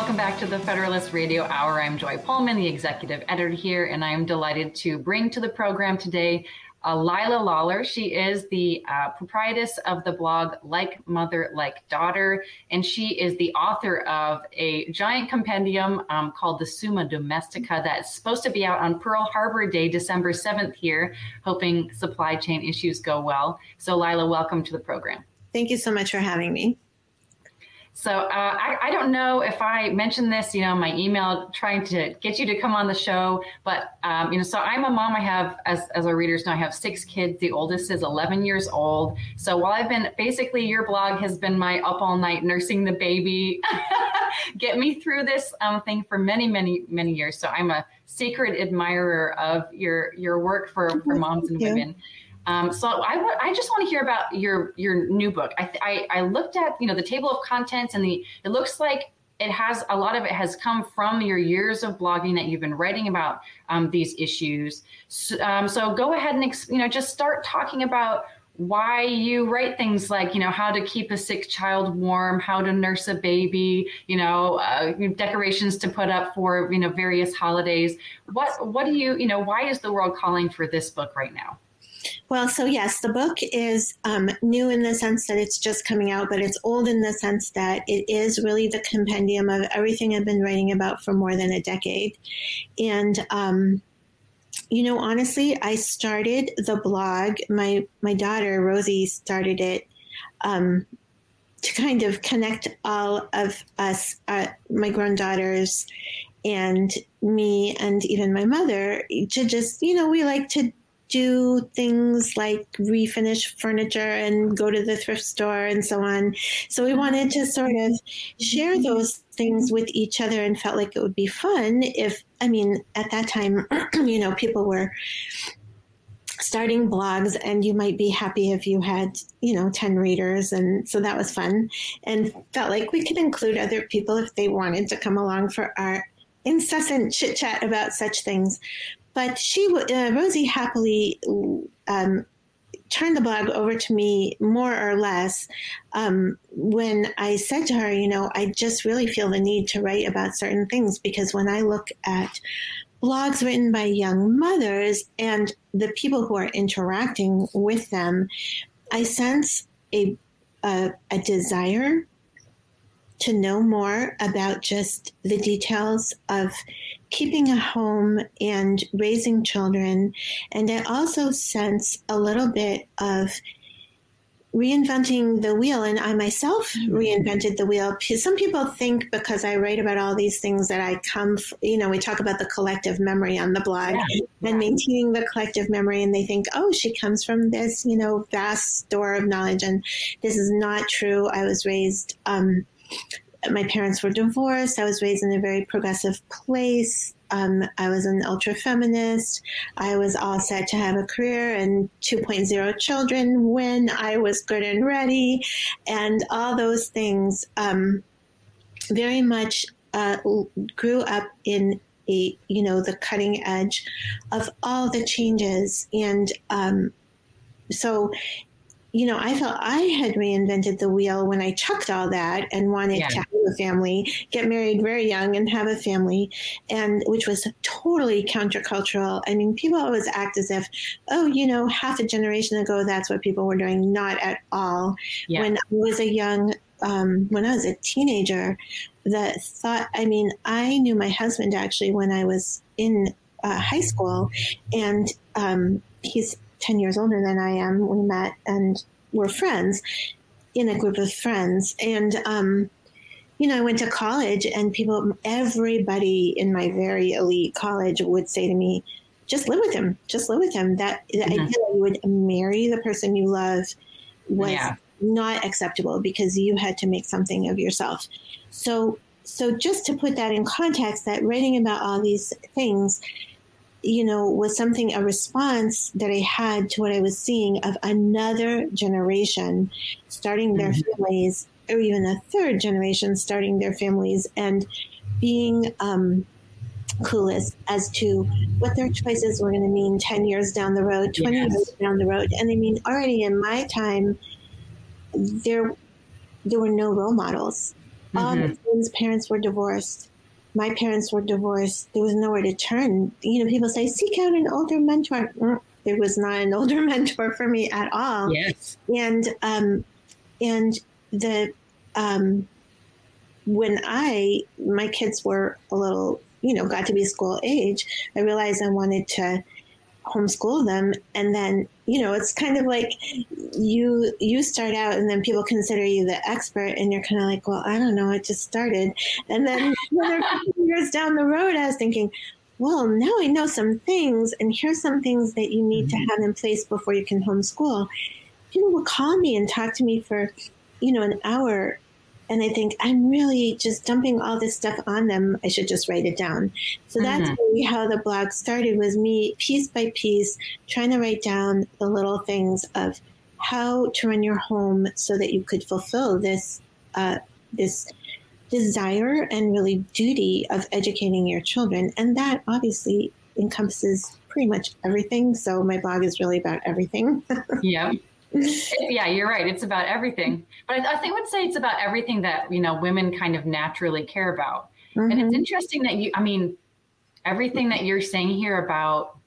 Welcome back to the Federalist Radio Hour. I'm Joy Pullmann, the executive editor here, and I am delighted to bring to the program today uh, Leila Lawler. She is the uh, proprietress of the blog Like Mother, Like Daughter, and she is the author of a giant compendium um, called the Summa Domestica that's supposed to be out on Pearl Harbor Day, December 7th here, hoping supply chain issues go well. So, Leila, welcome to the program. Thank you so much for having me. So uh, I, I, don't know if I mentioned this, you know, my email trying to get you to come on the show, but um, you know, so I'm a mom. I have, as as our readers know, I have six kids. The oldest is 11 years old. So while I've been basically, your blog has been my up all night nursing the baby, get me through this um, thing for many, many, many years. So I'm a secret admirer of your your work for for moms and women. Um, so I, w- I just want to hear about your your new book. I, th- I, I looked at you know the table of contents and the it looks like it has a lot of it has come from your years of blogging that you've been writing about um, these issues. So, um, so go ahead and ex- you know just start talking about why you write things like you know how to keep a sick child warm how to nurse a baby you know uh, decorations to put up for you know various holidays what what do you you know why is the world calling for this book right now well, so yes, the book is um, new in the sense that it's just coming out, but it's old in the sense that it is really the compendium of everything I've been writing about for more than a decade. And, um, you know, honestly, I started the blog. My my daughter Rosie started it um, to kind of connect all of us, uh, my granddaughters, and me, and even my mother, to just you know, we like to do things like refinish furniture and go to the thrift store and so on. So we wanted to sort of share those things with each other and felt like it would be fun if, I mean, at that time, you know, people were starting blogs and you might be happy if you had you know 10 readers and so that was fun and felt like we could include other people if they wanted to come along for our incessant chit chat about such things but she, uh, Rosie, happily um, turned the blog over to me more or less um, when I said to her, you know, I just really feel the need to write about certain things because when I look at blogs written by young mothers and the people who are interacting with them, I sense a, a, a desire to know more about just the details of keeping a home and raising children. And I also sense a little bit of reinventing the wheel. And i myself reinvented the wheel. Some people think because i write about all these things that i come you know we talk about the collective memory on the blog yeah. and maintaining the collective memory. And they think oh she comes from this you know vast store of knowledge. And this is not true. I was raised um, my parents were divorced. I was raised in a very progressive place. Um, I was an ultra feminist. I was all set to have a career and 2.0 children when I was good and ready, and all those things. Um, very much uh, grew up in a you know the cutting edge of all the changes, and um, so you know, I felt I had reinvented the wheel when I chucked all that and wanted yeah. to have a family, get married very young and have a family, and which was totally countercultural. I mean, people always act as if, oh, you know, half a generation ago, that's what people were doing. Not at all. Yeah. When I was a young, um, when I was a teenager, the thought, I mean, I knew my husband actually when I was in uh, high school, and um, he's 10 years older than I am. We met and were friends in a group of friends. And, um, you know, I went to college and people, everybody in my very elite college would say to me, just live with him, just live with him. That the mm-hmm. idea that you would marry the person you love was yeah. not acceptable because you had to make something of yourself. So, so just to put that in context, that writing about all these things you know, was something, a response that I had to what I was seeing of another generation starting their mm-hmm. families, or even a third generation starting their families and being um, clueless as to what their choices were going to mean 10 years down the road, 20 yes. years down the road. And I mean, already in my time, there, there were no role models All my friends' parents were divorced. My parents were divorced. There was nowhere to turn. You know, people say, seek out an older mentor. Mm, There was not an older mentor for me at all. Yes. And um, and the um, when I my kids were a little, you know, got to be school age, I realized I wanted to homeschool them and then you know it's kind of like you you start out and then people consider you the expert and you're kind of like well i don't know it just started. And then years down the road i was thinking well now i know some things and here's some things that you need to mm-hmm. have in place before you can homeschool. People will call me and talk to me for you know an hour and I think I'm really just dumping all this stuff on them. I should just write it down. So that's Mhm. really how the blog started was me piece by piece trying to write down the little things of how to run your home so that you could fulfill this uh, this desire and really duty of educating your children. And that obviously encompasses pretty much everything. So my blog is really about everything. Yeah. Yeah, you're right. It's about everything. But I, I think I would say it's about everything that, you know, women kind of naturally care about. And it's Mhm. interesting that you, I mean, everything that you're saying here about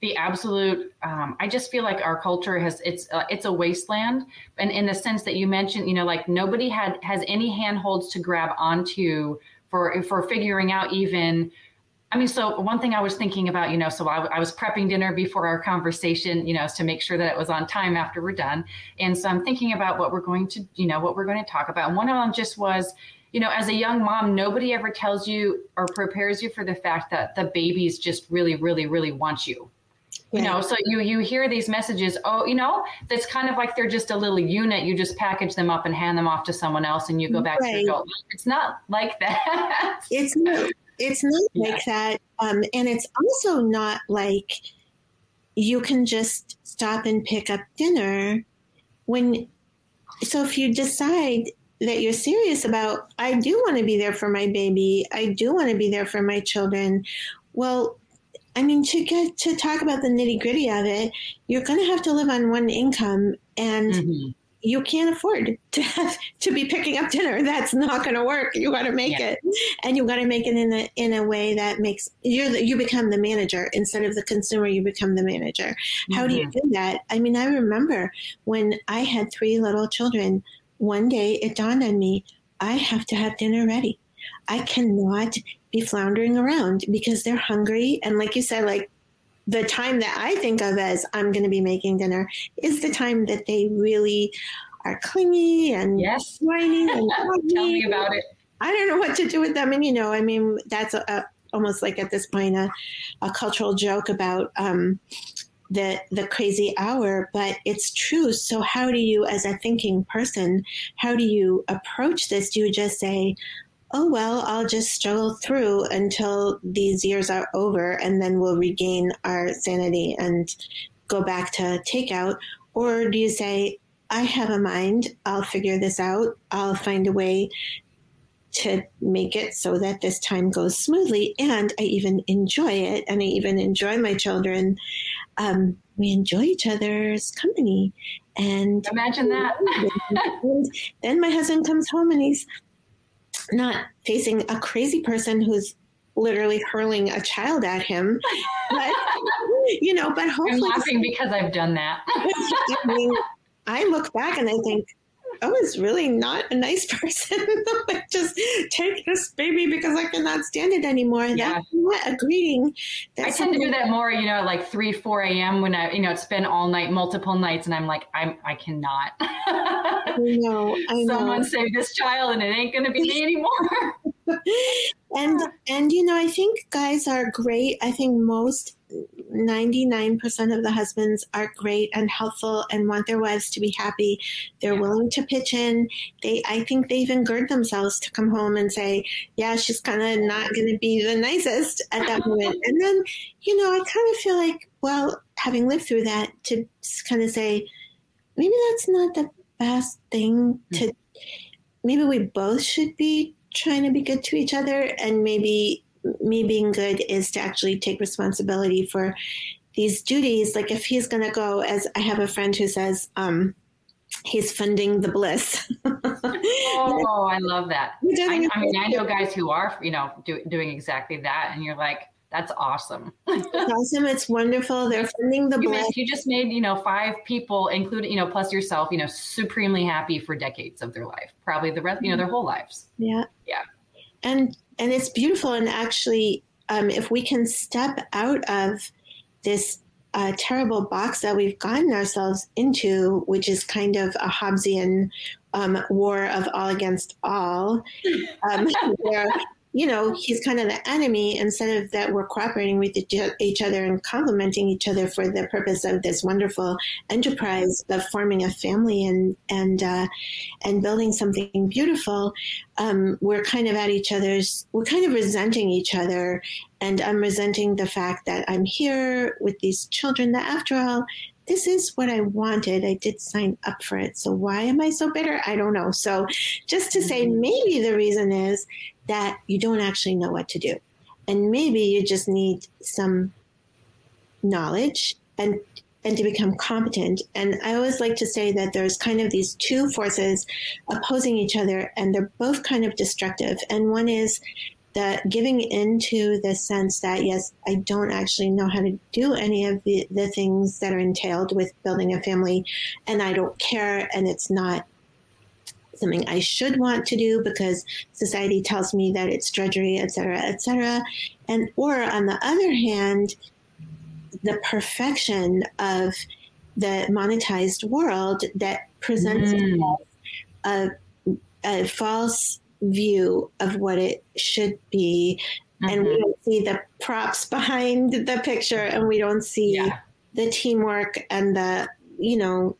the absolute, um, I just feel like our culture has, it's, uh, it's a wasteland. And in the sense that you mentioned, you know, like nobody had, has any handholds to grab onto for, for figuring out even, I mean, so one thing I was thinking about, you know, so I, I was prepping dinner before our conversation, you know, to make sure that it was on time after we're done. And so I'm thinking about what we're going to, you know, what we're going to talk about. And one of them just was, you know, as a young mom, nobody ever tells you or prepares you for the fact that the babies just really, really, really want you. You know, so you you hear these messages, oh, you know, that's kind of like they're just a little unit. You just package them up and hand them off to someone else, and you go back to your adult life. It's not like that. It's not. It's not Yeah. like that, um, and it's also not like you can just stop and pick up dinner when. So if you decide that you're serious about, I do want to be there for my baby. I do want to be there for my children. Well, I mean, to get to talk about the nitty gritty of it, you're going to have to live on one income, and Mhm. You can't afford to have to be picking up dinner. That's not going to work. You got to make Yeah. it, and you got to make it in a in a way that makes you you become the manager instead of the consumer. You become the manager. How do you mm-hmm. do that? I mean, I remember when I had three little children. One day it dawned on me: I have to have dinner ready. I cannot be floundering around because they're hungry, and like you said, like the time that I think of as I'm going to be making dinner is the time that they really are clingy and Yes. whiny and Tell me about it. I don't know what to do with them. And, you know, I mean, that's a, a, almost like at this point a, a cultural joke about um, the, the crazy hour, but it's true. So, how do you, as a thinking person, how do you approach this? Do you just say, oh, well, I'll just struggle through until these years are over and then we'll regain our sanity and go back to takeout? Or do you say, I have a mind, I'll figure this out, I'll find a way to make it so that this time goes smoothly and I even enjoy it and I even enjoy my children. Um, we enjoy each other's company. And Imagine that. and then my husband comes home and he's not facing a crazy person who's literally hurling a child at him. But, you know, but hopefully. I'm laughing because I've done that. I mean, I look back and I think, I was really not a nice person. I just take this baby because I cannot stand it anymore. Yeah. That's not a greeting. I That's tend to do that more, you know, like three, four a.m. when I, you know, it's been all night, multiple nights, and I'm like, I'm, I cannot. I know. I know. Someone save this child, and it ain't gonna be me anymore. and and you know i think guys are great i think most 99% of the husbands are great and helpful and want their wives to be happy. They're Yeah. willing to pitch in. They i think they even gird themselves to come home and say yeah she's kind of not going to be the nicest at that moment. And then you know i kind of feel like well having lived through that to kind of say maybe that's not the best thing hmm. to maybe we both should be trying to be good to each other and maybe me being good is to actually take responsibility for these duties like if he's going to go as i have a friend who says um, he's funding the bliss Oh, I love that. I, I, mean, I know guys who are, you know, do, doing exactly that, and you're like, that's awesome. it's awesome. It's wonderful. They're funding the you, blood. Made, you just made, you know, five people, including, you know, plus yourself, you know, supremely happy for decades of their life, probably the rest, you know, their whole lives. Yeah. Yeah. And and it's beautiful. And actually, um, if we can step out of this uh, terrible box that we've gotten ourselves into, which is kind of a Hobbesian um, war of all against all, um, where you know, he's kind of the enemy instead of that we're cooperating with each other and complementing each other for the purpose of this wonderful enterprise of forming a family and and uh, and building something beautiful. Um, we're kind of at each other's. We're kind of resenting each other, and I'm resenting the fact that I'm here with these children. That after all, this is what I wanted. I did sign up for it. So why am I so bitter? I don't know. So just to say, mm-hmm. maybe the reason is that you don't actually know what to do. And maybe you just need some knowledge and and to become competent. And I always like to say that there's kind of these two forces opposing each other and they're both kind of destructive. And one is the giving into the sense that yes, I don't actually know how to do any of the, the things that are entailed with building a family and I don't care and it's not something I should want to do because society tells me that it's drudgery, et cetera, et cetera. And, or on the other hand, the perfection of the monetized world that presents mm. a, a, false view of what it should be. Mm-hmm. And we mm-hmm. don't see the props behind the picture and we don't see yeah. the teamwork and the, you know,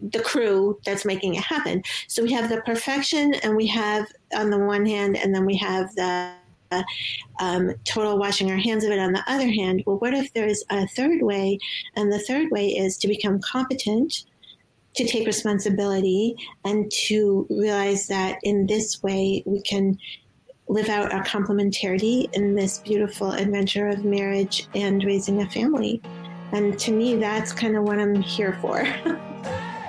the crew that's making it happen. So we have the perfection, and we have on the one hand, and then we have the um, total washing our hands of it on the other hand. Well, what if there's a third way? And the third way is to become competent, to take responsibility, and to realize that in this way we can live out our complementarity in this beautiful adventure of marriage and raising a family. And to me, that's kind of what I'm here for.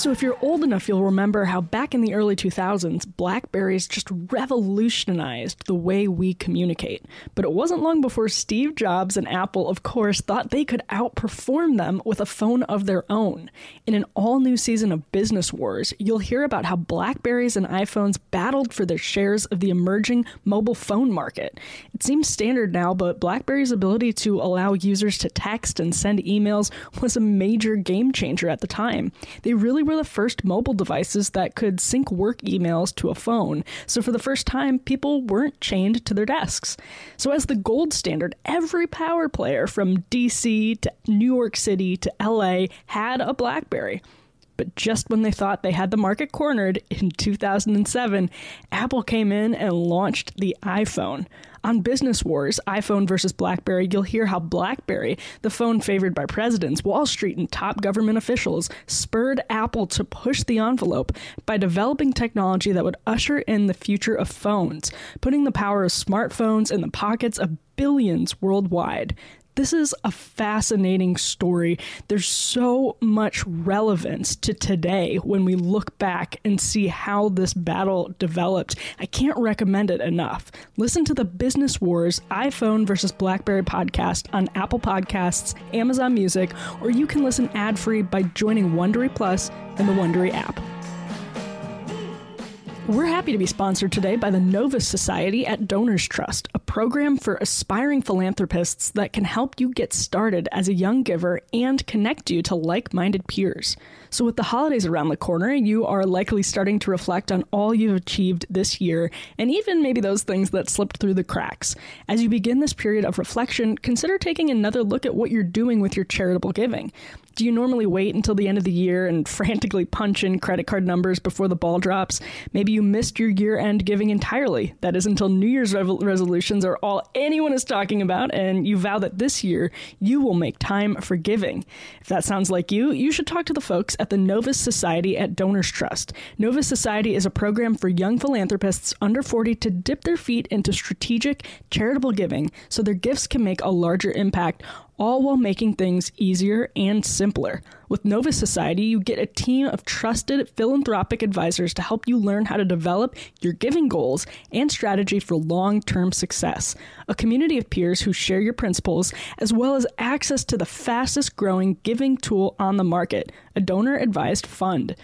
So, if you're old enough, you'll remember how back in the early 2000s, Blackberries just revolutionized the way we communicate. But it wasn't long before Steve Jobs and Apple, of course, thought they could outperform them with a phone of their own. In an all new season of Business Wars, you'll hear about how Blackberries and iPhones battled for their shares of the emerging mobile phone market. It seems standard now, but Blackberry's ability to allow users to text and send emails was a major game changer at the time. They really were the first mobile devices that could sync work emails to a phone. So for the first time, people weren't chained to their desks. So as the gold standard, every power player from DC to New York City to LA had a BlackBerry. But just when they thought they had the market cornered in 2007, Apple came in and launched the iPhone. On Business Wars, iPhone versus BlackBerry, you'll hear how BlackBerry, the phone favored by presidents, Wall Street, and top government officials, spurred Apple to push the envelope by developing technology that would usher in the future of phones, putting the power of smartphones in the pockets of billions worldwide. This is a fascinating story. There's so much relevance to today when we look back and see how this battle developed. I can't recommend it enough. Listen to the Business Wars iPhone versus Blackberry podcast on Apple Podcasts, Amazon Music, or you can listen ad free by joining Wondery Plus in the Wondery app. We're happy to be sponsored today by the Novus Society at Donors Trust, a program for aspiring philanthropists that can help you get started as a young giver and connect you to like minded peers. So, with the holidays around the corner, you are likely starting to reflect on all you've achieved this year and even maybe those things that slipped through the cracks. As you begin this period of reflection, consider taking another look at what you're doing with your charitable giving. Do you normally wait until the end of the year and frantically punch in credit card numbers before the ball drops? Maybe you missed your year end giving entirely. That is until New Year's resolutions are all anyone is talking about, and you vow that this year you will make time for giving. If that sounds like you, you should talk to the folks at the Novus Society at Donors Trust. Novus Society is a program for young philanthropists under 40 to dip their feet into strategic charitable giving so their gifts can make a larger impact all while making things easier and simpler. With Novus Society, you get a team of trusted philanthropic advisors to help you learn how to develop your giving goals and strategy for long term success. A community of peers who share your principles, as well as access to the fastest growing giving tool on the market, a donor advised fund.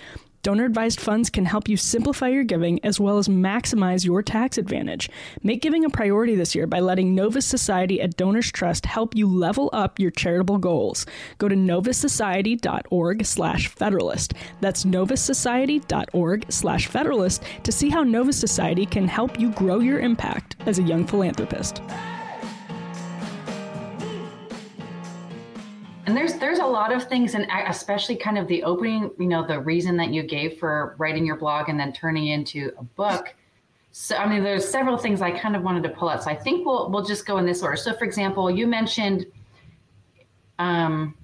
Donor advised funds can help you simplify your giving as well as maximize your tax advantage. Make giving a priority this year by letting Novus Society at Donors Trust help you level up your charitable goals. Go to novussociety.org slash federalist. That's novussociety.org slash federalist to see how Novus Society can help you grow your impact as a young philanthropist. And there's there's a lot of things and especially kind of the opening you know the reason that you gave for writing your blog and then turning into a book. So i mean there's several things i kind of wanted to pull out. So i think we'll we'll just go in this order. So for example you mentioned um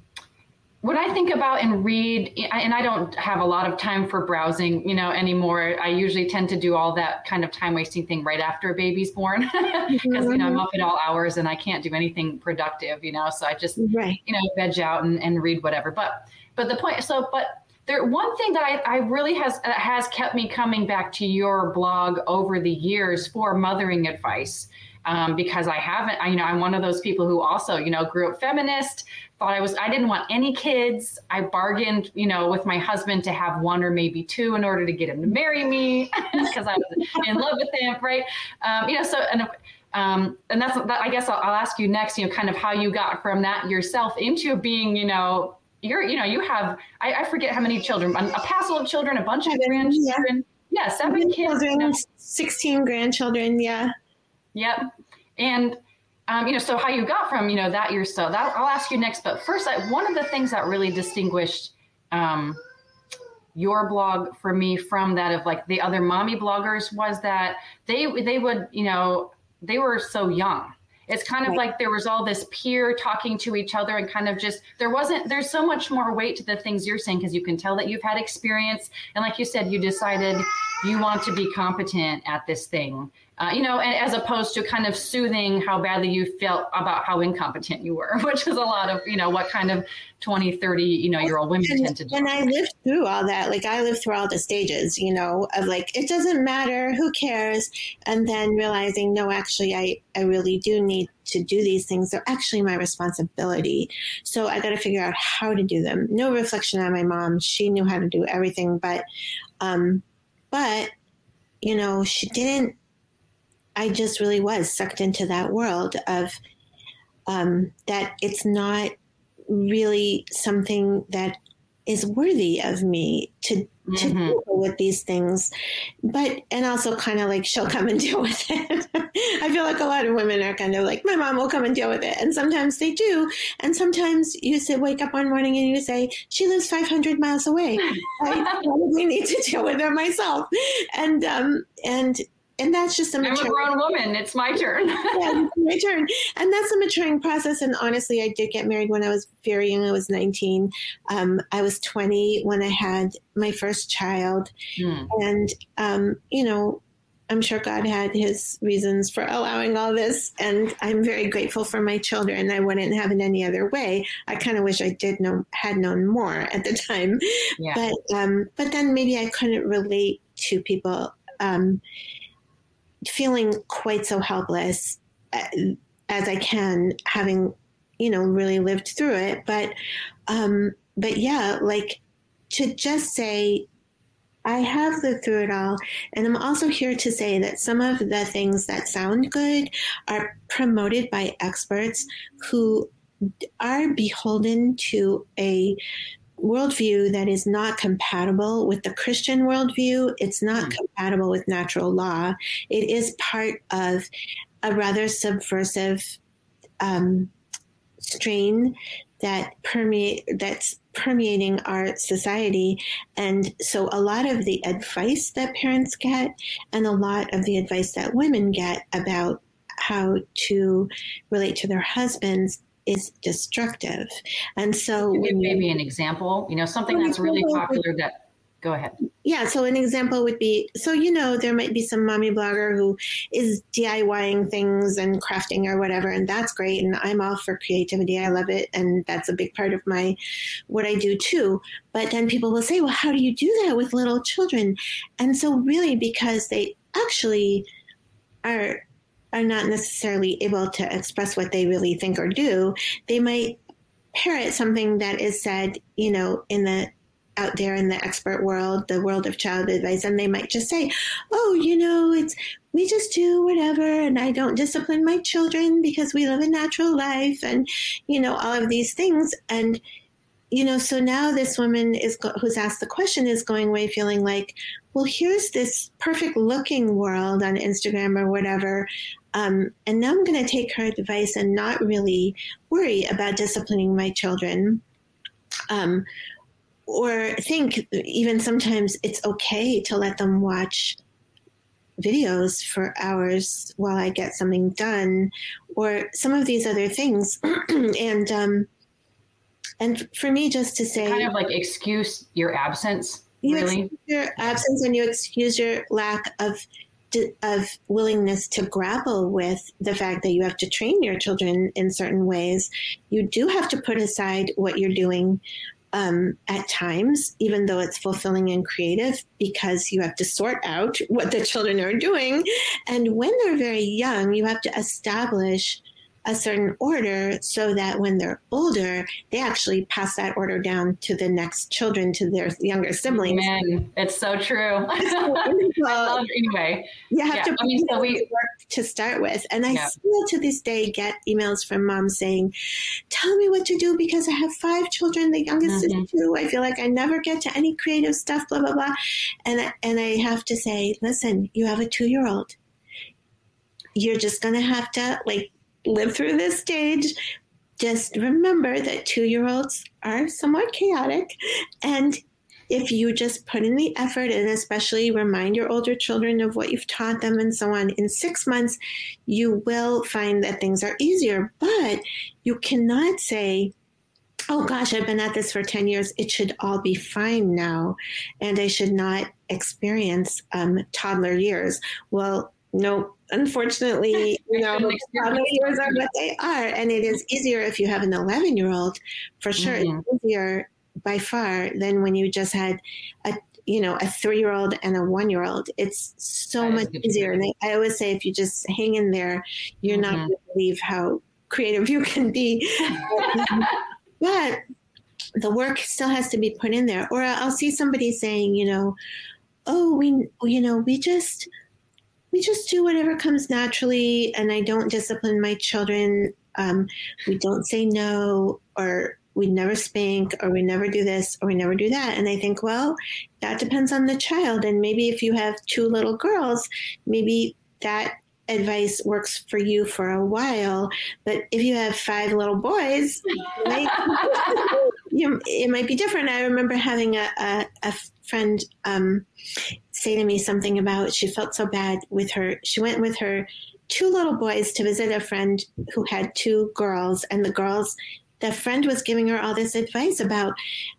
what I think about and read, and I don't have a lot of time for browsing, you know, anymore. I usually tend to do all that kind of time wasting thing right after a baby's born because, you know, I'm up at all hours and I can't do anything productive, you know, so I just, right. you know, veg out and, and read whatever. But, but the point, so, but there, one thing that I, I really has, uh, has kept me coming back to your blog over the years for mothering advice um, because I haven't, I, you know, I'm one of those people who also, you know, grew up feminist, thought I was, I didn't want any kids. I bargained, you know, with my husband to have one or maybe two in order to get him to marry me because I was in love with him, right? Um, you know, so, and, um, and that's, that, I guess I'll, I'll ask you next, you know, kind of how you got from that yourself into being, you know, you're, you know, you have, I, I forget how many children, a passel of children, a bunch of grandchildren. Yeah, yeah seven kids. You know. 16 grandchildren. Yeah. Yep. And um, you know, so how you got from you know that year so that I'll ask you next. But first, I, one of the things that really distinguished um, your blog for me from that of like the other mommy bloggers was that they they would you know they were so young. It's kind of right. like there was all this peer talking to each other and kind of just there wasn't there's so much more weight to the things you're saying because you can tell that you've had experience and like you said you decided you want to be competent at this thing uh, you know, and as opposed to kind of soothing how badly you felt about how incompetent you were, which is a lot of, you know, what kind of 20, 30, you know, year old women and, tend to do. And I lived through all that. Like I lived through all the stages, you know, of like, it doesn't matter, who cares? And then realizing, no, actually, I, I really do need to do these things. They're actually my responsibility. So I got to figure out how to do them. No reflection on my mom. She knew how to do everything, but, um, but, you know, she didn't I just really was sucked into that world of um, that it's not really something that is worthy of me to to mm-hmm. deal with these things. But and also kind of like she'll come and deal with it. I feel like a lot of women are kind of like my mom will come and deal with it. And sometimes they do. And sometimes you say wake up one morning and you say she lives 500 miles away. I probably need to deal with her myself. And um and and that's just a I'm a grown woman. It's my turn. yeah, my turn. And that's a maturing process. And honestly, I did get married when I was very young. I was 19. Um, I was 20 when I had my first child. Hmm. And, um, you know, I'm sure God had his reasons for allowing all this. And I'm very grateful for my children. I wouldn't have it any other way. I kind of wish I did know, had known more at the time. Yeah. But, um, but then maybe I couldn't relate to people, um, feeling quite so helpless uh, as I can, having you know really lived through it. But um, but yeah, like to just say I have lived through it all. And I'm also here to say that some of the things that sound good are promoted by experts who are beholden to a worldview that is not compatible with the Christian worldview. It's not mm. compatible with natural law. It is part of a rather subversive um, strain that permeate that's permeating our society and so a lot of the advice that parents get and a lot of the advice that women get about how to relate to their husbands is destructive. And so, maybe an example, you know, something that's really popular that, go ahead. yeah, so an example would be so you know there might be some mommy blogger who is DIYing things and crafting or whatever, and that's great. And I'm all for creativity. I love it, and that's a big part of my what I do too. But then people will say, "Well, how do you do that with little children?" And so really, because they actually are are not necessarily able to express what they really think or do, they might parrot something that is said, you know, in the out there in the expert world, the world of child advice, and they might just say, "Oh, you know, it's we just do whatever, and I don't discipline my children because we live a natural life, and you know, all of these things." And you know, so now this woman is who's asked the question is going away feeling like, well, here's this perfect looking world on Instagram or whatever. Um, and now I'm going to take her advice and not really worry about disciplining my children. Um, or think even sometimes it's okay to let them watch videos for hours while I get something done, or some of these other things. and um, and for me, just to say, kind of like excuse your absence. You really? excuse your absence, and you excuse your lack of of willingness to grapple with the fact that you have to train your children in certain ways. You do have to put aside what you're doing um, at times, even though it's fulfilling and creative, because you have to sort out what the children are doing. And when they're very young, you have to establish a certain order so that when they're older, they actually pass that order down to the next children, to their younger siblings. Man, it's so true. I love anyway. You have yeah, to I mean, so we, work to start with. And I yeah. still to this day get emails from moms saying, Tell me what to do because I have five children, the youngest mm-hmm. is two. I feel like I never get to any creative stuff, blah, blah, blah. And, and I have to say, listen, you have a two year old. You're just going to have to like live through this stage, just remember that two year olds are somewhat chaotic. And if you just put in the effort and especially remind your older children of what you've taught them and so on, in six months, you will find that things are easier. But you cannot say, oh gosh, I've been at this for 10 years. It should all be fine now. And I should not experience um, toddler years. Well, no, unfortunately, you know, years are what they are. And it is easier if you have an 11 year old, for sure. Mm-hmm. It's easier by far than when you just had a you know a three year old and a one year old it's so much easier and I, I, always say if you just hang in there you're mm-hmm. not going to believe how creative you can be but the work still has to be put in there or i'll see somebody saying you know oh we you know we just we just do whatever comes naturally and i don't discipline my children. Um, we don't say no or we never spank or we never do this or we never do that. And i think well that depends on the child. And maybe if you have two little girls maybe that advice works for you for a while. But if you have five little boys you, it might be different. I remember having a, a, a friend um, say to me something about she felt so bad with her. She went with her two little boys to visit a friend who had two girls, and the girls, the friend was giving her all this advice about,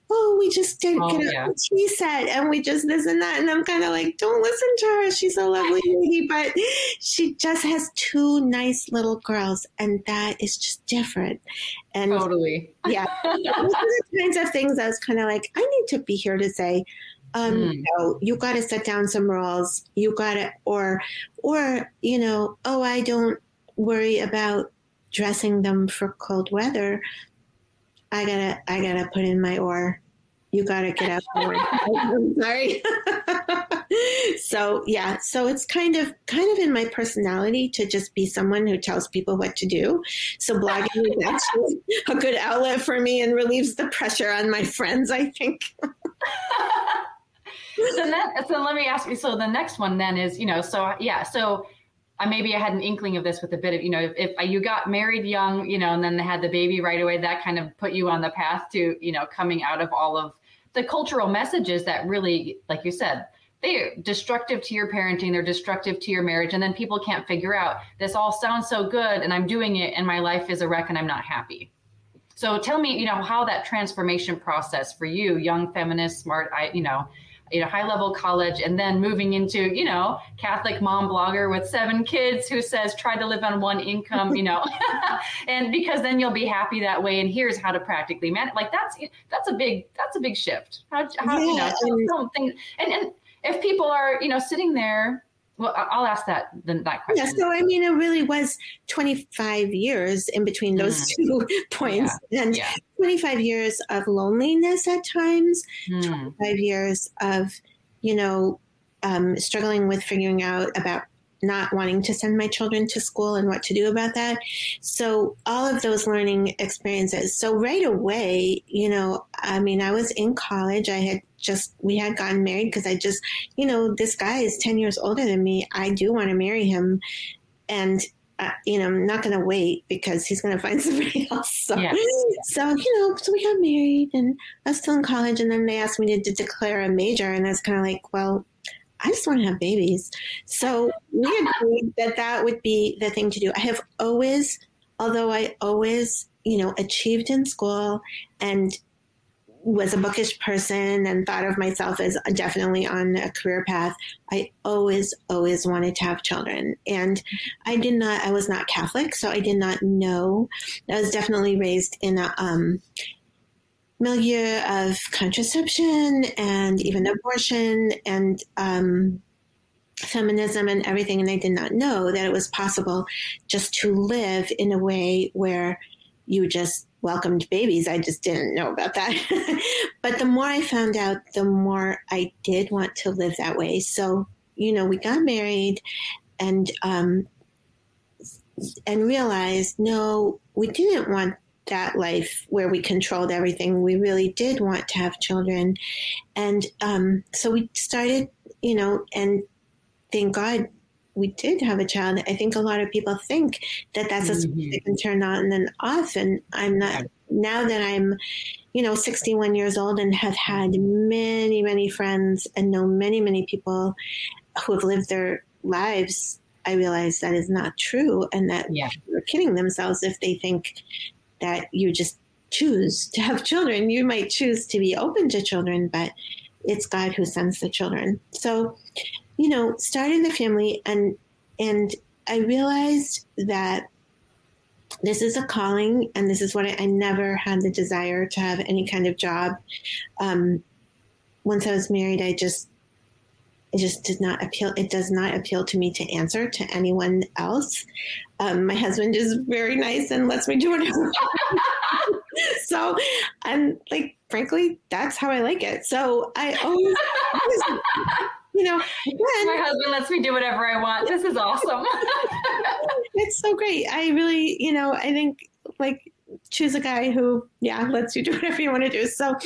oh, we just didn't oh, get yeah. a tea set and we just this and that. And I'm kind of like, don't listen to her. She's a lovely lady, but she just has two nice little girls, and that is just different. And totally. Yeah. those are the kinds of things I was kind of like, I need to be here to say, um, mm. you know, you got to set down some rules. You got to, or, or, you know, oh, I don't worry about dressing them for cold weather. I gotta, I gotta put in my oar. You gotta get out. I'm sorry. so yeah, so it's kind of, kind of in my personality to just be someone who tells people what to do. So blogging is actually a good outlet for me and relieves the pressure on my friends. I think so then, so let me ask you. So the next one then is, you know, so yeah, so uh, maybe I had an inkling of this with a bit of, you know, if, if you got married young, you know, and then they had the baby right away, that kind of put you on the path to, you know, coming out of all of the cultural messages that really, like you said, they're destructive to your parenting, they're destructive to your marriage, and then people can't figure out this all sounds so good, and I'm doing it, and my life is a wreck, and I'm not happy. So tell me, you know, how that transformation process for you, young feminist, smart, I, you know, you know high level college and then moving into you know catholic mom blogger with seven kids who says try to live on one income you know and because then you'll be happy that way and here's how to practically manage like that's that's a big that's a big shift how, how yeah. you know don't and, and if people are you know sitting there well, I'll ask that that question. Yeah, so I mean, it really was 25 years in between those mm. two points, yeah. and yeah. 25 years of loneliness at times, mm. 25 years of, you know, um, struggling with figuring out about not wanting to send my children to school and what to do about that. So all of those learning experiences. So right away, you know, I mean, I was in college. I had just we had gotten married because I just, you know, this guy is ten years older than me. I do want to marry him, and uh, you know, I'm not going to wait because he's going to find somebody else. So, so you know, so we got married, and I was still in college, and then they asked me to, to declare a major, and I was kind of like, well, I just want to have babies. So we agreed that that would be the thing to do. I have always, although I always, you know, achieved in school and was a bookish person and thought of myself as definitely on a career path, I always, always wanted to have children. And I did not, I was not Catholic, so I did not know. I was definitely raised in a, um, milieu of contraception and even abortion and um, feminism and everything. And I did not know that it was possible just to live in a way where you just welcomed babies. I just didn't know about that. but the more I found out, the more I did want to live that way. So, you know, we got married and, um, and realized, no, we didn't want that life where we controlled everything. We really did want to have children. And um, so we started, you know, and thank God we did have a child. I think a lot of people think that that's a switch mm-hmm. can turn on and off. And I'm not, now that I'm, you know, 61 years old and have had many, many friends and know many, many people who have lived their lives I realize that is not true and that yeah. they're kidding themselves if they think that you just choose to have children. You might choose to be open to children, but it's God who sends the children. So, you know, starting the family and and I realized that this is a calling and this is what I, I never had the desire to have any kind of job. Um, once I was married, I just it just did not appeal. It does not appeal to me to answer to anyone else. Um, my husband is very nice and lets me do whatever. so I'm like, frankly, that's how I like it. So I always, you know, again, my husband lets me do whatever I want. This is awesome. it's so great. I really, you know, I think like choose a guy who, yeah, lets you do whatever you want to do. So,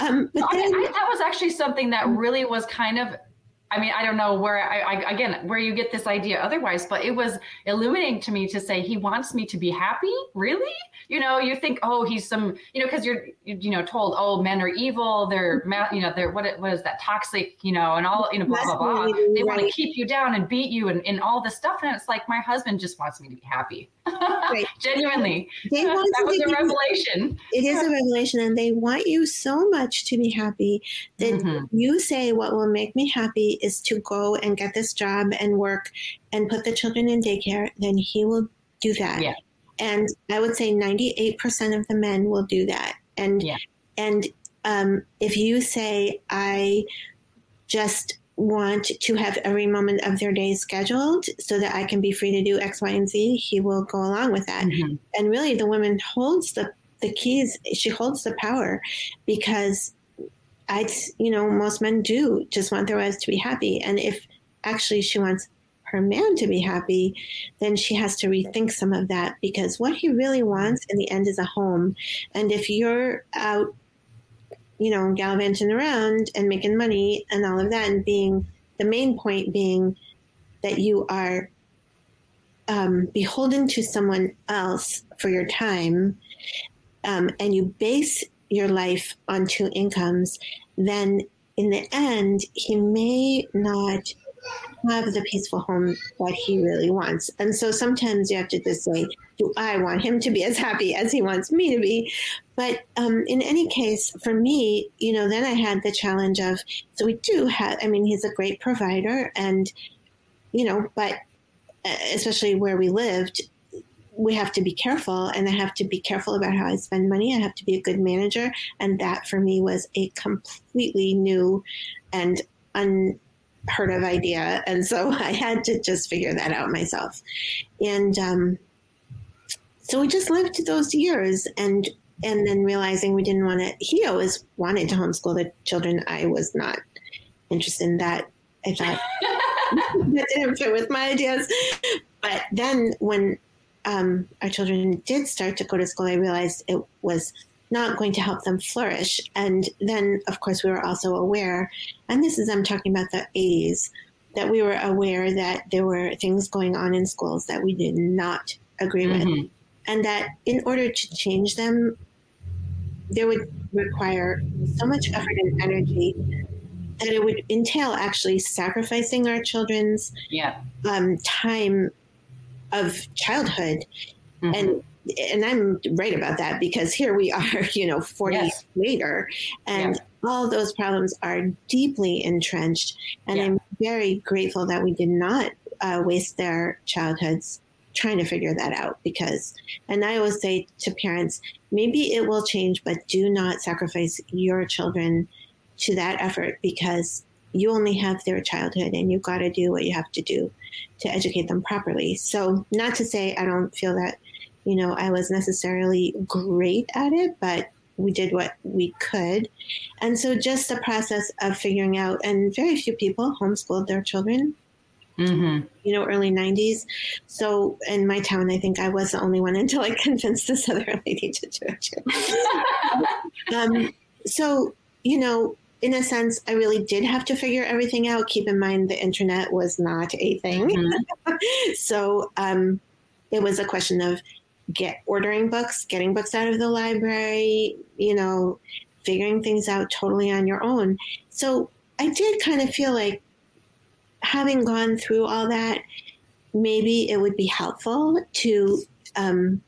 um, but then, I, I, that was actually something that really was kind of I mean, I don't know where I, I, again where you get this idea otherwise, but it was illuminating to me to say he wants me to be happy. Really? You know, you think, oh, he's some, you know, because you're, you know, told, oh, men are evil. They're, you know, they're what? What is that toxic? You know, and all, you know, blah blah blah. They want to keep you down and beat you and, and all this stuff. And it's like my husband just wants me to be happy. Right. Genuinely, they want that was a revelation. It is a revelation, and they want you so much to be happy that mm-hmm. you say, "What will make me happy is to go and get this job and work and put the children in daycare." Then he will do that. Yeah. And I would say 98% of the men will do that. And yeah. and um, if you say, "I just want to have every moment of their day scheduled so that I can be free to do X, Y, and Z, he will go along with that. Mm-hmm. And really, the woman holds the the keys. She holds the power because I, you know, most men do just want their wives to be happy. And if actually she wants her man to be happy, then she has to rethink some of that because what he really wants in the end is a home. And if you're out you know, gallivanting around and making money and all of that, and being the main point being that you are um, beholden to someone else for your time, um, and you base your life on two incomes, then in the end, he may not have the peaceful home that he really wants. And so sometimes you have to just say, do I want him to be as happy as he wants me to be? But um, in any case, for me, you know, then I had the challenge of, so we do have, I mean, he's a great provider and, you know, but uh, especially where we lived, we have to be careful and I have to be careful about how I spend money. I have to be a good manager. And that for me was a completely new and unheard of idea. And so I had to just figure that out myself. And um, so we just lived those years and and then realizing we didn't want to he always wanted to homeschool the children. I was not interested in that. I thought that didn't fit with my ideas. But then when um, our children did start to go to school, I realized it was not going to help them flourish. And then, of course, we were also aware, and this is, I'm talking about the 80s, that we were aware that there were things going on in schools that we did not agree mm-hmm. with. And that in order to change them, there would require so much effort and energy that it would entail actually sacrificing our children's yeah. um, time of childhood mm-hmm. and and I'm right about that because here we are, you know, 40 yes. later, and yeah. all those problems are deeply entrenched. And yeah. I'm very grateful that we did not uh, waste their childhoods trying to figure that out because, and I always say to parents, maybe it will change, but do not sacrifice your children to that effort because you only have their childhood and you've got to do what you have to do to educate them properly. So, not to say I don't feel that, you know, I was necessarily great at it, but we did what we could. And so, just the process of figuring out, and very few people homeschooled their children. Mm-hmm. You know, early 90s. So in my town, I think I was the only one until I convinced this other lady to do it um, so, you know, in a sense, I really did have to figure everything out. Keep in mind, the internet was not a thing. Mm-hmm. so um, it was a question of get ordering books, getting books out of the library, you know, figuring things out totally on your own. So I did kind of feel like having gone through all that, maybe it would be helpful to um,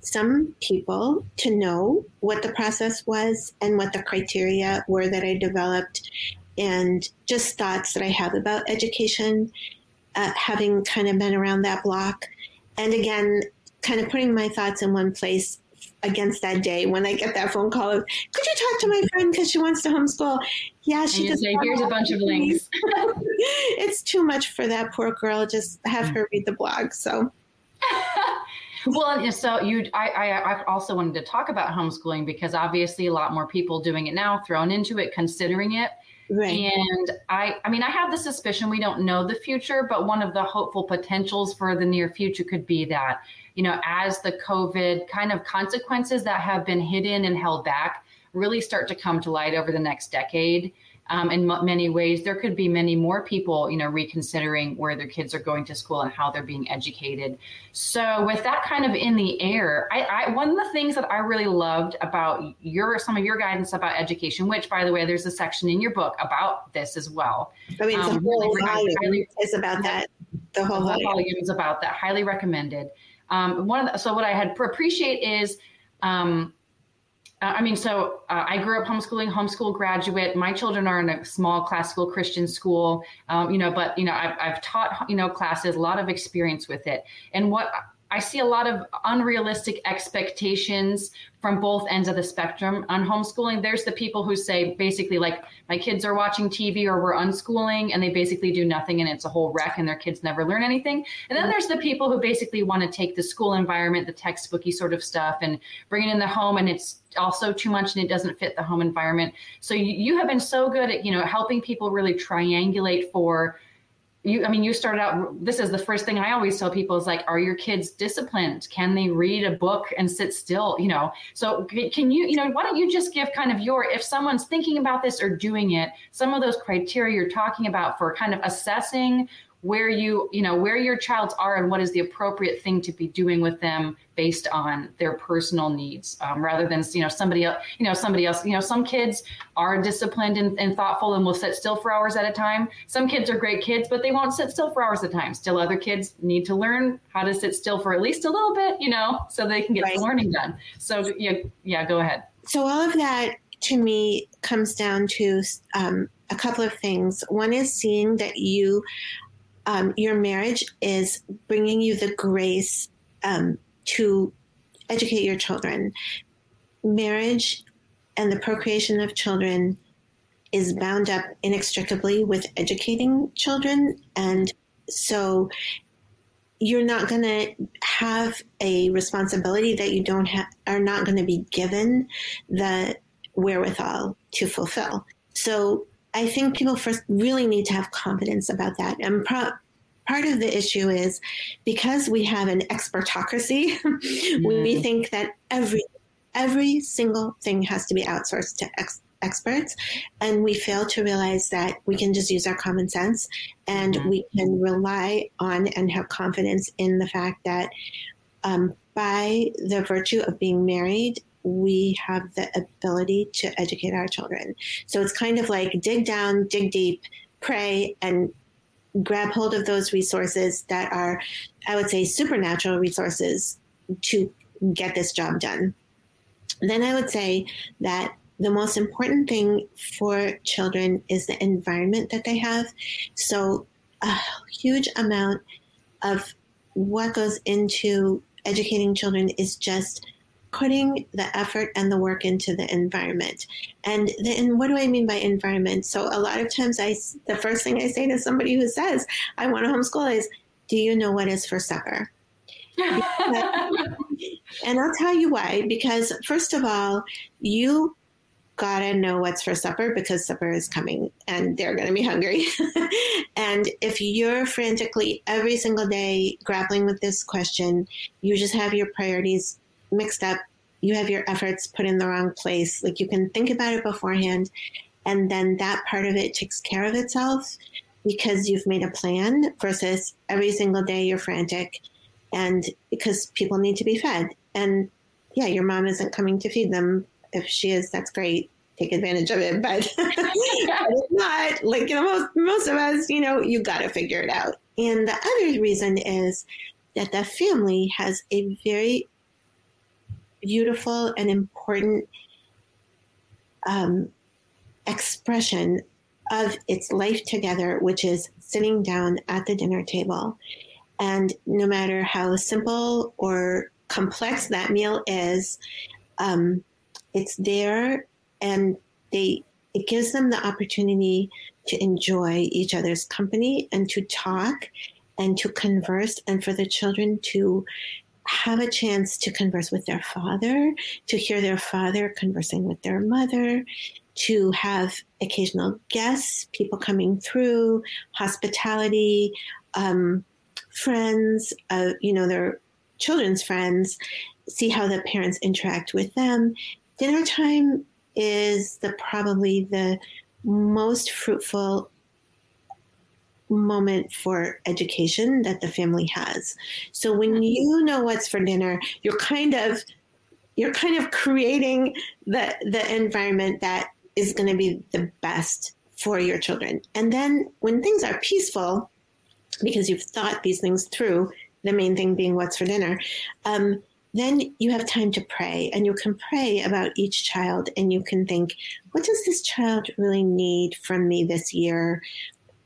some people to know what the process was and what the criteria were that I developed, and just thoughts that I have about education, uh, having kind of been around that block. And again, kind of putting my thoughts in one place against that day when I get that phone call of, could you talk to my friend because she wants to homeschool? Yeah, she does. Say, Here's a bunch of links. it's too much for that poor girl. Just have her read the blog. So well, so you, I, I, I also wanted to talk about homeschooling because obviously a lot more people doing it now, thrown into it, considering it. Right. And I, I mean, I have the suspicion we don't know the future, but one of the hopeful potentials for the near future could be that, you know, as the COVID kind of consequences that have been hidden and held back really start to come to light over the next decade, um, in m- many ways, there could be many more people, you know, reconsidering where their kids are going to school and how they're being educated. So, with that kind of in the air, I, I one of the things that I really loved about your some of your guidance about education, which, by the way, there's a section in your book about this as well. I mean, um, the whole really volume is about that. The whole, the whole volume is about that. Highly recommended. Um, one of the, so what I had appreciate is um, uh, I mean, so uh, I grew up homeschooling, homeschool graduate. My children are in a small classical Christian school, um, you know, but, you know, I've, I've taught, you know, classes, a lot of experience with it. And what I see a lot of unrealistic expectations from both ends of the spectrum on homeschooling. There's the people who say basically like my kids are watching TV or we're unschooling and they basically do nothing and it's a whole wreck and their kids never learn anything. And then there's the people who basically want to take the school environment, the textbooky sort of stuff and bring it in the home and it's also too much and it doesn't fit the home environment. So you, you have been so good at, you know, helping people really triangulate for you i mean you started out this is the first thing i always tell people is like are your kids disciplined? Can they read a book and sit still you know? So can you you know why don't you just give kind of your if someone's thinking about this or doing it some of those criteria you're talking about for kind of assessing where you you know where your child's are and what is the appropriate thing to be doing with them based on their personal needs um, rather than you know somebody else you know somebody else you know some kids are disciplined and, and, thoughtful and will sit still for hours at a time. Some kids are great kids but they won't sit still for hours at a time. Still other kids need to learn how to sit still for at least a little bit you know so they can get right. the learning done. So yeah yeah go ahead. So all of that to me comes down to um, a couple of things. One is seeing that you um, your marriage is bringing you the grace um, to educate your children. Marriage and the procreation of children is bound up inextricably with educating children. And so you're not going to have a responsibility that you don't have, are not going to be given the wherewithal to fulfill. So I think people first really need to have confidence about that. And pro- part of the issue is because we have an expertocracy, mm-hmm. we think that every every single thing has to be outsourced to ex- experts, and we fail to realize that we can just use our common sense and mm-hmm. we can rely on and have confidence in the fact that um, by the virtue of being married we have the ability to educate our children. So it's kind of like dig down, dig deep, pray, and grab hold of those resources that are, I would say, supernatural resources to get this job done. Then I would say that the most important thing for children is the environment that they have. So, a huge amount of what goes into educating children is just putting the effort and the work into the environment. And then what do I mean by environment? So a lot of times I the first thing I say to somebody who says, I want to homeschool is, do you know what is for supper? and I'll tell you why. Because first of all, you gotta know what's for supper because supper is coming and they're gonna be hungry. and if you're frantically every single day grappling with this question, you just have your priorities mixed up. You have your efforts put in the wrong place. Like you can think about it beforehand, and then that part of it takes care of itself because you've made a plan versus every single day you're frantic and because people need to be fed. And yeah, your mom isn't coming to feed them. If she is, that's great. Take advantage of it. But it's not like you know, most most of us, you know, you got to figure it out. And the other reason is that the family has a very beautiful and important um, expression of its life together, which is sitting down at the dinner table. And no matter how simple or complex that meal is, um, it's there and they it gives them the opportunity to enjoy each other's company and to talk and to converse and for the children to have a chance to converse with their father, to hear their father conversing with their mother, to have occasional guests, people coming through, hospitality, um, friends, uh, you know, their children's friends, see how the parents interact with them. Dinner time is the probably the most fruitful moment for education that the family has. So when you know what's for dinner, you're kind of you're kind of creating the the environment that is going to be the best for your children. And then when things are peaceful, because you've thought these things through, the main thing being what's for dinner, um, then you have time to pray and you can pray about each child and you can think, what does this child really need from me this year?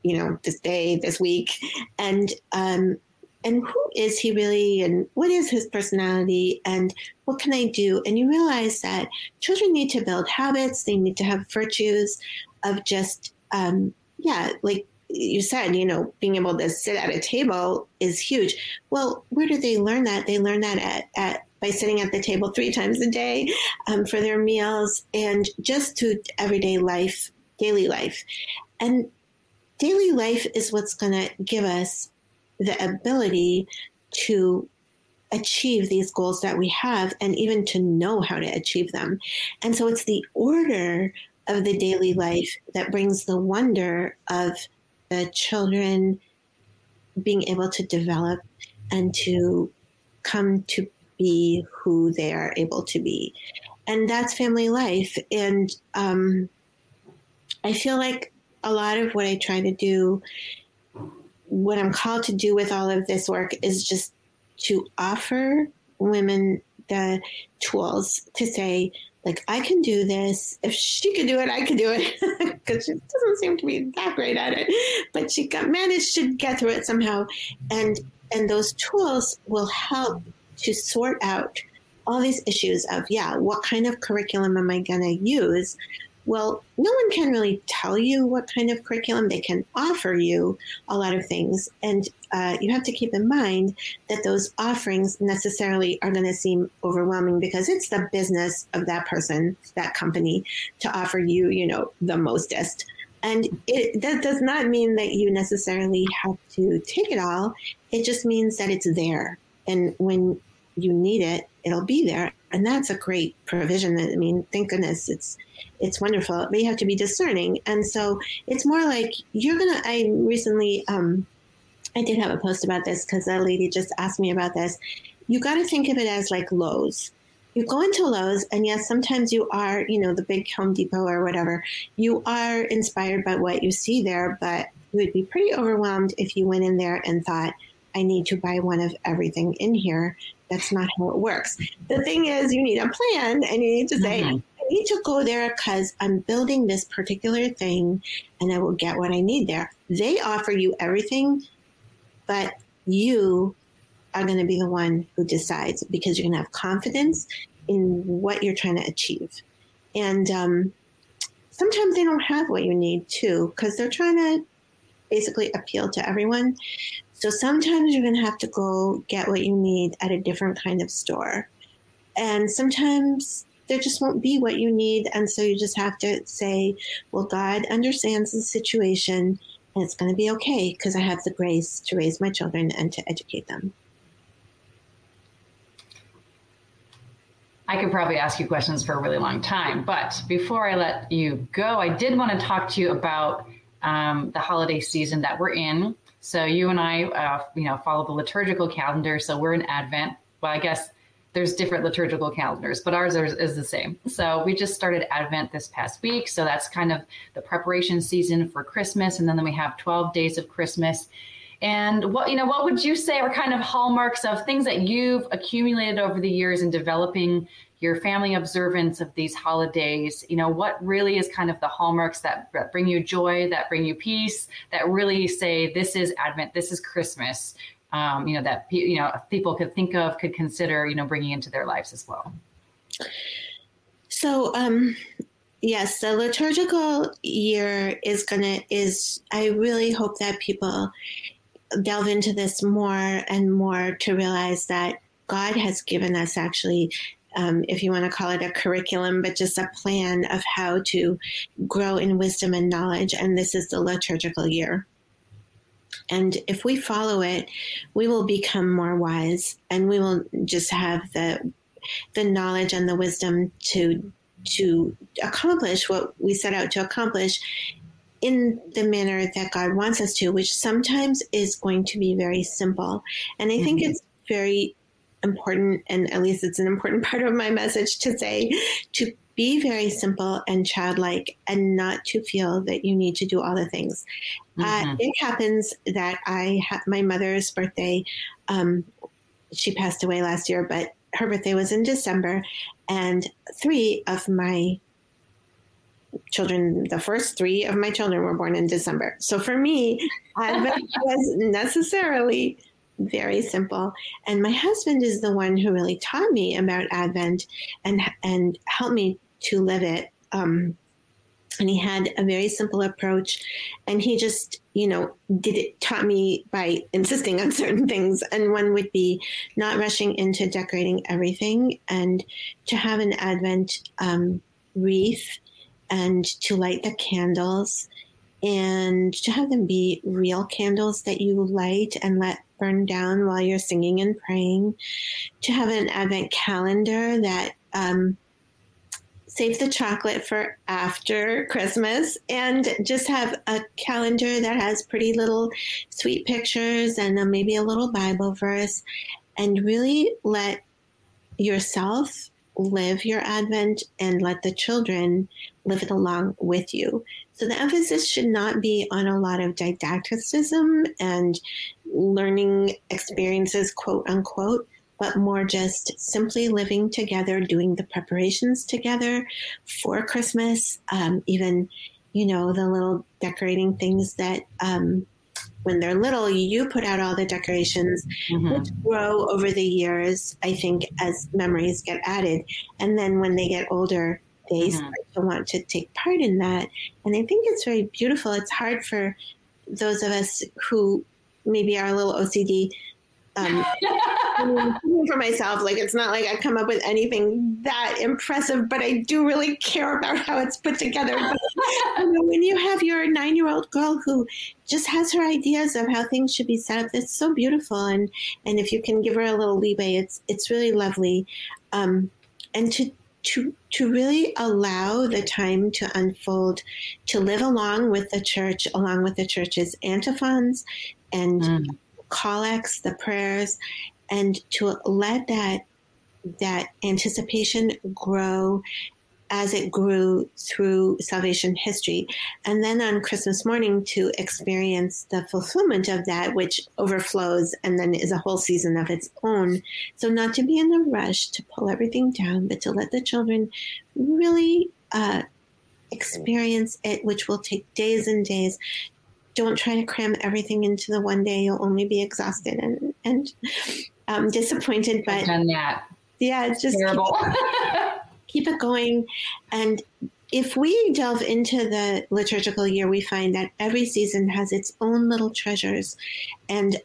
You know, this day, this week, and um, and who is he really, and what is his personality, and what can I do? And you realize that children need to build habits; they need to have virtues of just, um, yeah, like you said, you know, being able to sit at a table is huge. Well, where do they learn that? They learn that at, at by sitting at the table three times a day um, for their meals and just to everyday life, daily life. And daily life is what's going to give us the ability to achieve these goals that we have and even to know how to achieve them. And so it's the order of the daily life that brings the wonder of the children being able to develop and to come to be who they are able to be. And that's family life. And um, I feel like a lot of what I try to do, what I'm called to do with all of this work is just to offer women the tools to say, like, I can do this. If she could do it, I could do it. Because she doesn't seem to be that great at it. But she got managed to get through it somehow. And and those tools will help to sort out all these issues of, yeah, what kind of curriculum am I going to use? Well, no one can really tell you what kind of curriculum they can offer you a lot of things. And uh, you have to keep in mind that those offerings necessarily are going to seem overwhelming because it's the business of that person, that company, to offer you, you know, the mostest. And it, that does not mean that you necessarily have to take it all. It just means that it's there. And when you need it, it'll be there. And that's a great provision. I mean, thank goodness it's it's wonderful. But you have to be discerning. And so it's more like you're gonna I recently um I did have a post about this because a lady just asked me about this. You gotta think of it as like Lowe's. You go into Lowe's and yes, sometimes you are, you know, the big Home Depot or whatever, you are inspired by what you see there, but you would be pretty overwhelmed if you went in there and thought, I need to buy one of everything in here that's not how it works. The thing is, you need a plan and you need to say, mm-hmm. I need to go there because I'm building this particular thing and I will get what I need there. They offer you everything, but you are going to be the one who decides because you're going to have confidence in what you're trying to achieve. And um, sometimes they don't have what you need too because they're trying to basically appeal to everyone. So sometimes you're going to have to go get what you need at a different kind of store. And sometimes there just won't be what you need. And so you just have to say, well, God understands the situation and it's going to be okay because I have the grace to raise my children and to educate them. I could probably ask you questions for a really long time, but before I let you go, I did want to talk to you about um, the holiday season that we're in. So you and I, uh, you know, follow the liturgical calendar. So we're in Advent. Well, I guess there's different liturgical calendars, but ours is, is, the same. So we just started Advent this past week. So that's kind of the preparation season for Christmas. And then we have 12 days of Christmas. And what, you know, what would you say are kind of hallmarks of things that you've accumulated over the years in developing your family observance of these holidays you know what really is kind of the hallmarks that, bring you joy that bring you peace that really say this is advent this is christmas um, you know that you know people could think of could consider you know bringing into their lives as well. So um yes the liturgical year is gonna is i really hope that people delve into this more and more to realize that God has given us actually um, if you want to call it a curriculum, but just a plan of how to grow in wisdom and knowledge. And this is the liturgical year. And if we follow it, we will become more wise and we will just have the the knowledge and the wisdom to to accomplish what we set out to accomplish in the manner that God wants us to, which sometimes is going to be very simple. And I think mm-hmm. it's very important, and at least it's an important part of my message to say, to be very simple and childlike and not to feel that you need to do all the things. Uh, mm-hmm. Uh, it happens that I had my mother's birthday. Um, she passed away last year, but her birthday was in December, and three of my children, the first three of my children were born in December. So for me, I was necessarily very simple. And my husband is the one who really taught me about Advent and and helped me to live it. Um, and he had a very simple approach, and he just you know did it taught me by insisting on certain things. And one would be not rushing into decorating everything, and to have an Advent um, wreath, and to light the candles and to have them be real candles that you light and let burn down while you're singing and praying, to have an advent calendar that um, save the chocolate for after Christmas and just have a calendar that has pretty little sweet pictures and maybe a little Bible verse and really let yourself live your Advent and let the children live it along with you. So the emphasis should not be on a lot of didacticism and learning experiences, quote unquote, but more just simply living together, doing the preparations together for Christmas, um, even, you know, the little decorating things that um, when they're little, you put out all the decorations, mm-hmm. which grow over the years, I think, as memories get added. And then when they get older, they mm-hmm. start to want to take part in that. And I think it's very beautiful. It's hard for those of us who maybe are a little OCD um, for myself. Like it's not like I come up with anything that impressive, but I do really care about how it's put together. But, you know, when you have your nine-year-old girl who just has her ideas of how things should be set up, it's so beautiful. And and if you can give her a little leeway, it's it's really lovely. Um, and to to to really allow the time to unfold, to live along with the church, along with the church's antiphons and mm collects, the prayers, and to let that that anticipation grow as it grew through salvation history. And then on Christmas morning to experience the fulfillment of that, which overflows and then is a whole season of its own. So, not to be in a rush to pull everything down, but to let the children really uh, experience it, which will take days and days don't try to cram everything into the one day. You'll only be exhausted and and um, disappointed. But I've done that. Yeah, it's just terrible. Keep keep it going, and if we delve into the liturgical year, we find that every season has its own little treasures, and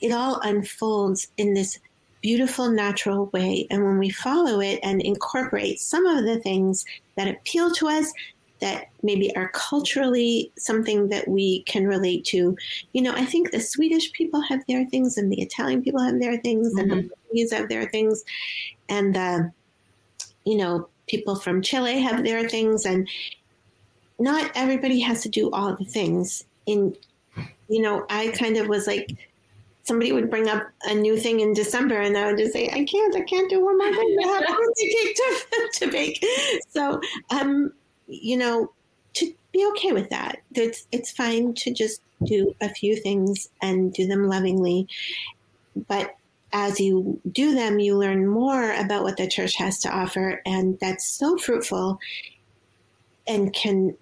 it all unfolds in this beautiful, natural way. And when we follow it and incorporate some of the things that appeal to us, that maybe are culturally something that we can relate to. You know, I think the Swedish people have their things, and the Italian people have their things, mm-hmm. and the mm-hmm. Portuguese have their things, and the, you know, people from Chile have their things, and not everybody has to do all the things. In, you know, I kind of was like, somebody would bring up a new thing in December, and I would just say, I can't, I can't do one more thing. I have a birthday cake to, to bake. So, um, you know, to be okay with that. It's it's fine to just do a few things and do them lovingly, but as you do them, you learn more about what the church has to offer, and that's so fruitful, and can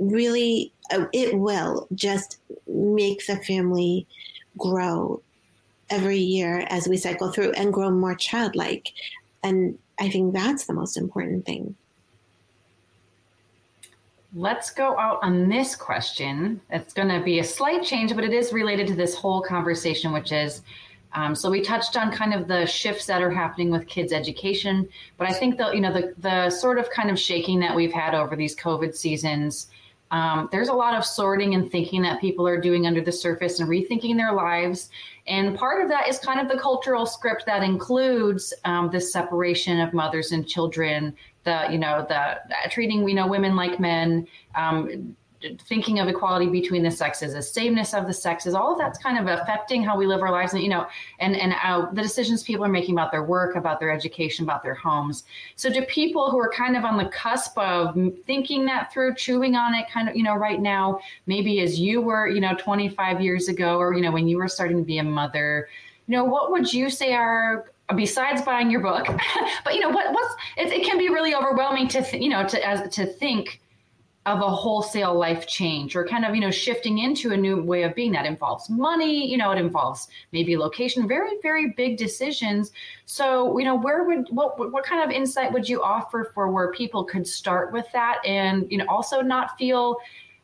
really uh, it will just make the family grow every year as we cycle through and grow more childlike. And I think that's the most important thing. Let's go out on this question. It's going to be a slight change, but it is related to this whole conversation, which is um, so we touched on kind of the shifts that are happening with kids' education, but I think the you know the the sort of kind of shaking that we've had over these COVID seasons. Um, there's a lot of sorting and thinking that people are doing under the surface and rethinking their lives. And part of that is kind of the cultural script that includes um, separation of mothers and children, the you know the treating you know women like men um, thinking of equality between the sexes the sameness of the sexes all of that's kind of affecting how we live our lives and you know and and uh, the decisions people are making about their work about their education about their homes. So to people who are kind of on the cusp of thinking that through chewing on it kind of you know right now maybe as you were you know 25 years ago or you know when you were starting to be a mother you know what would you say are besides buying your book but you know what what's it, it can be really overwhelming to th- you know to as to think of a wholesale life change or kind of you know shifting into a new way of being that involves money you know it involves maybe location very very big decisions. So you know where would what what kind of insight would you offer for where people could start with that and you know also not feel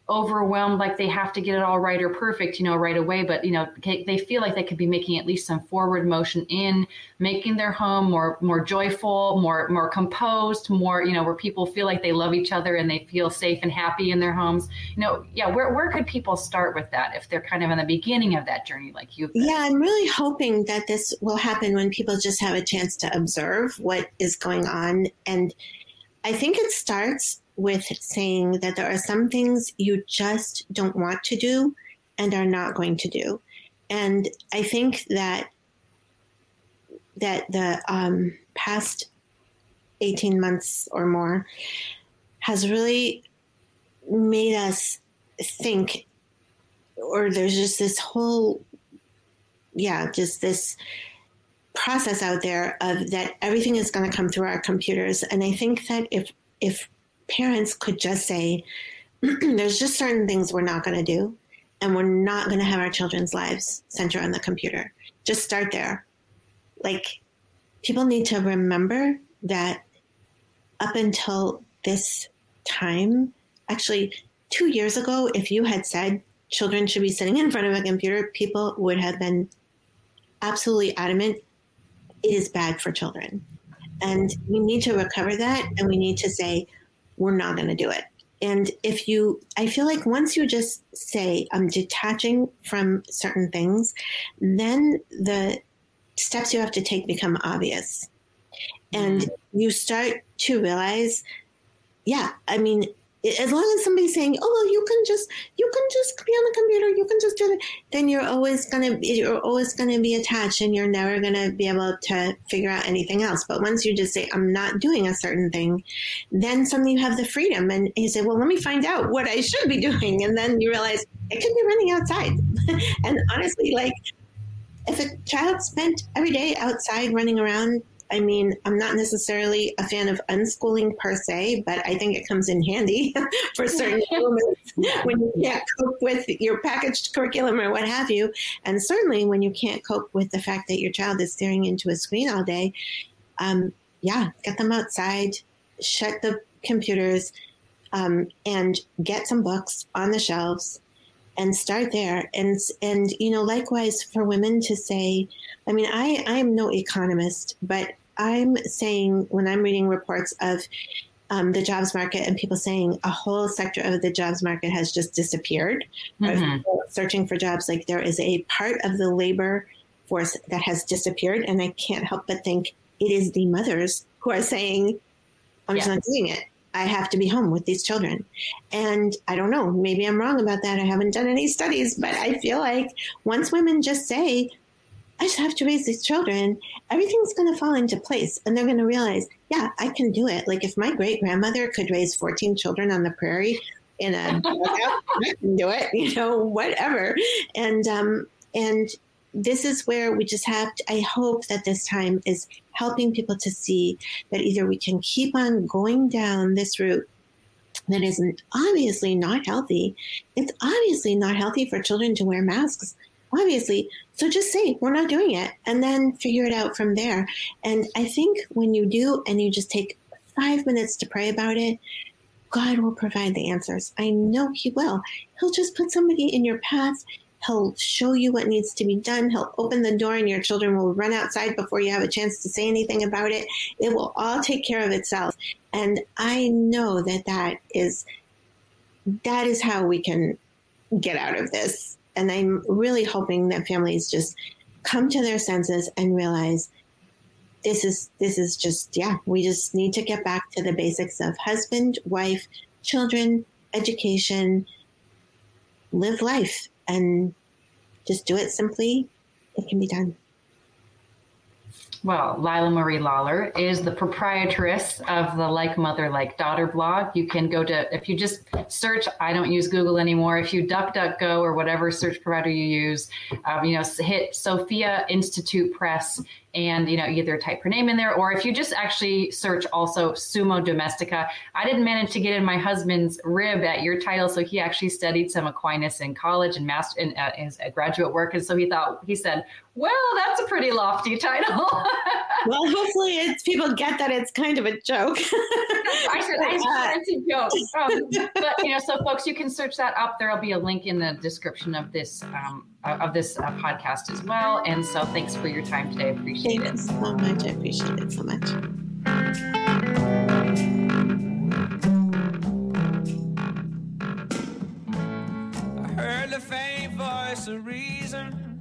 overwhelmed like they have to get it all right or perfect you know right away but you know they feel like they could be making at least some forward motion in making their home more more joyful more more composed more you know where people feel like they love each other and they feel safe and happy in their homes. You know yeah where, where could people start with that if they're kind of in the beginning of that journey like you yeah i'm really hoping that this will happen when people just have a chance to observe what is going on. And I think it starts with saying that there are some things you just don't want to do and are not going to do. And I think that that the um, past 18 months or more has really made us think or there's just this whole yeah just this process out there of that everything is going to come through our computers and i think that if if parents could just say there's just certain things we're not going to do and we're not going to have our children's lives center on the computer just start there like people need to remember that up until this time actually two years ago if you had said children should be sitting in front of a computer people would have been absolutely adamant it is bad for children. And we need to recover that and we need to say, we're not going to do it. And if you, I feel like once you just say, I'm detaching from certain things, then the steps you have to take become obvious. And mm-hmm. you start to realize, yeah, I mean, as long as somebody's saying, "Oh, well, you can just you can just be on the computer, you can just do it," then you're always gonna you're always gonna be attached, and you're never gonna be able to figure out anything else. But once you just say, "I'm not doing a certain thing," then suddenly you have the freedom, and you say, "Well, let me find out what I should be doing," and then you realize it could be running outside. and honestly, like if a child spent every day outside running around I mean, I'm not necessarily a fan of unschooling per se, but I think it comes in handy for certain moments when you can't cope with your packaged curriculum or what have you. And certainly when you can't cope with the fact that your child is staring into a screen all day, um, yeah, get them outside, shut the computers, um, and get some books on the shelves and start there and and you know likewise for women to say i mean i i am no economist but i'm saying when i'm reading reports of um, the jobs market and people saying a whole sector of the jobs market has just disappeared mm-hmm. searching for jobs like there is a part of the labor force that has disappeared and i can't help but think it is the mothers who are saying i'm yeah. just not doing it I have to be home with these children. And I don't know, maybe I'm wrong about that. I haven't done any studies, but I feel like once women just say, I just have to raise these children, everything's going to fall into place. And they're going to realize, yeah, I can do it. Like if my great grandmother could raise 14 children on the prairie in a, I can do it, you know, whatever. And, um, and this is where we just have to, I hope that this time is helping people to see that either we can keep on going down this route that is obviously not healthy. It's obviously not healthy for children to wear masks, obviously. So just say, we're not doing it, and then figure it out from there. And I think when you do and you just take five minutes to pray about it, God will provide the answers. I know He will. He'll just put somebody in your path. He'll show you what needs to be done. He'll open the door and your children will run outside before you have a chance to say anything about it. It will all take care of itself. And I know that that is, that is how we can get out of this. And I'm really hoping that families just come to their senses and realize this is this is just yeah we just need to get back to the basics of husband wife children education live life and just do it simply, it can be done. Well, Leila Marie Lawler is the proprietress of the Like Mother, Like Daughter blog. You can go to, if you just search, I don't use Google anymore. If you DuckDuckGo or whatever search provider you use, um, you know, hit Sophia Institute Press and you know either type her name in there or if you just actually search also Summa Domestica. I didn't manage to get in my husband's rib at your title so he actually studied some aquinas in college and master in uh, his graduate work and so he thought he said well that's a pretty lofty title. Well hopefully it's people get that it's kind of a joke. I said I it's a joke. Um, but you know so folks you can search that up. There'll be a link in the description of this um, of this uh, podcast as well and so thanks for your time today I appreciate appreciate Thank it. so much. I appreciate it so much. I heard the faint voice of reason,